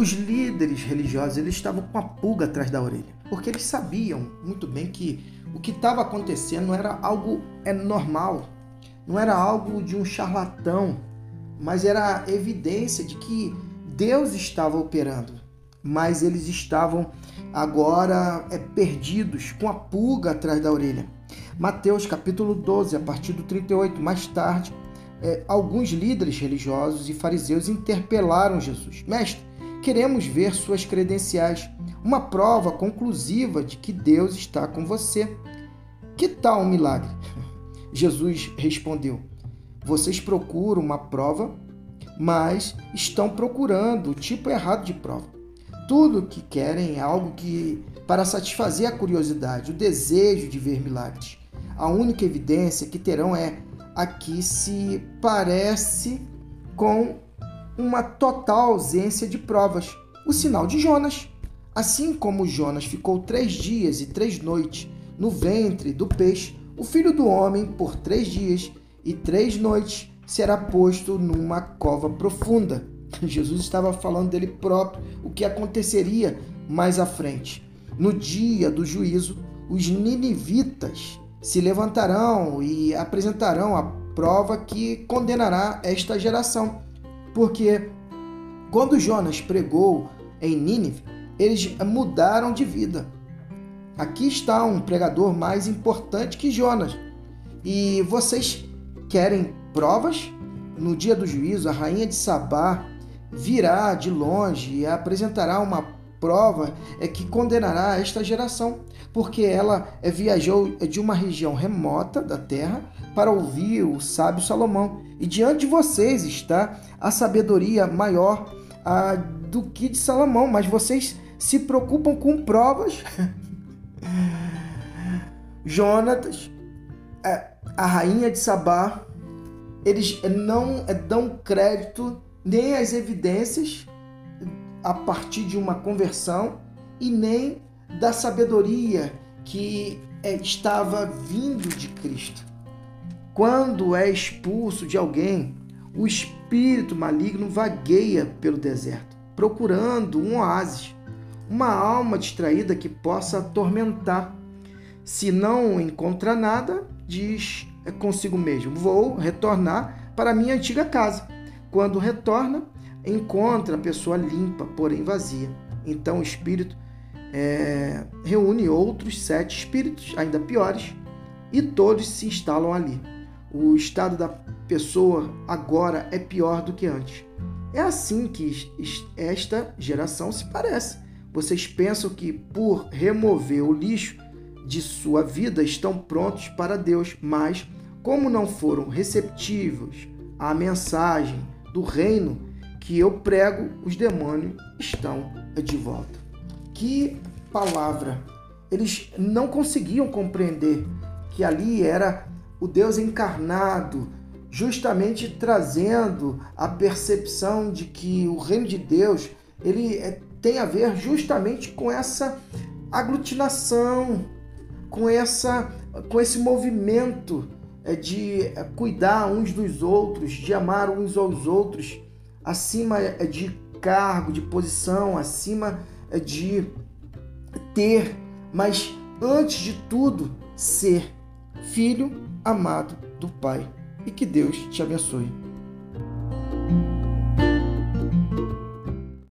Os líderes religiosos eles estavam com a pulga atrás da orelha, porque eles sabiam muito bem que o que estava acontecendo não era algo é normal, não era algo de um charlatão, mas era evidência de que Deus estava operando. Mas eles estavam agora é, perdidos, com a pulga atrás da orelha. Mateus capítulo 12, a partir do 38, mais tarde, é, alguns líderes religiosos e fariseus interpelaram Jesus: Mestre, queremos ver suas credenciais, uma prova conclusiva de que Deus está com você. Que tal um milagre? Jesus respondeu: Vocês procuram uma prova, mas estão procurando o tipo errado de prova. Tudo que querem é algo que para satisfazer a curiosidade, o desejo de ver milagres. A única evidência que terão é a que se parece com uma total ausência de provas, o sinal de Jonas. Assim como Jonas ficou três dias e três noites no ventre do peixe, o filho do homem, por três dias e três noites, será posto numa cova profunda. Jesus estava falando dele próprio, o que aconteceria mais à frente. No dia do juízo, os ninivitas se levantarão e apresentarão a prova que condenará esta geração. Porque quando Jonas pregou em Nínive, eles mudaram de vida. Aqui está um pregador mais importante que Jonas. E vocês querem provas? No dia do juízo, a rainha de Sabá virá de longe e apresentará uma prova é que condenará esta geração, porque ela viajou de uma região remota da terra para ouvir o sábio Salomão. E diante de vocês está a sabedoria maior a, do que de Salomão, mas vocês se preocupam com provas Jonatas, é, a rainha de Sabá, eles não é, dão crédito nem às evidências a partir de uma conversão e nem da sabedoria que é, estava vindo de Cristo. Quando é expulso de alguém, o espírito maligno vagueia pelo deserto, procurando um oásis, uma alma distraída que possa atormentar se não encontra nada, diz consigo mesmo: Vou retornar para minha antiga casa. Quando retorna, encontra a pessoa limpa, porém vazia. Então o espírito é, reúne outros sete espíritos, ainda piores, e todos se instalam ali. O estado da pessoa agora é pior do que antes. É assim que esta geração se parece. Vocês pensam que por remover o lixo de sua vida estão prontos para Deus, mas como não foram receptivos à mensagem do reino que eu prego, os demônios estão de volta. Que palavra! Eles não conseguiam compreender que ali era o Deus encarnado, justamente trazendo a percepção de que o reino de Deus ele é, tem a ver justamente com essa aglutinação, com, essa, com esse movimento é, de é, cuidar uns dos outros, de amar uns aos outros, acima é, de cargo, de posição, acima de ter, mas antes de tudo, ser filho amado do Pai. E que Deus te abençoe.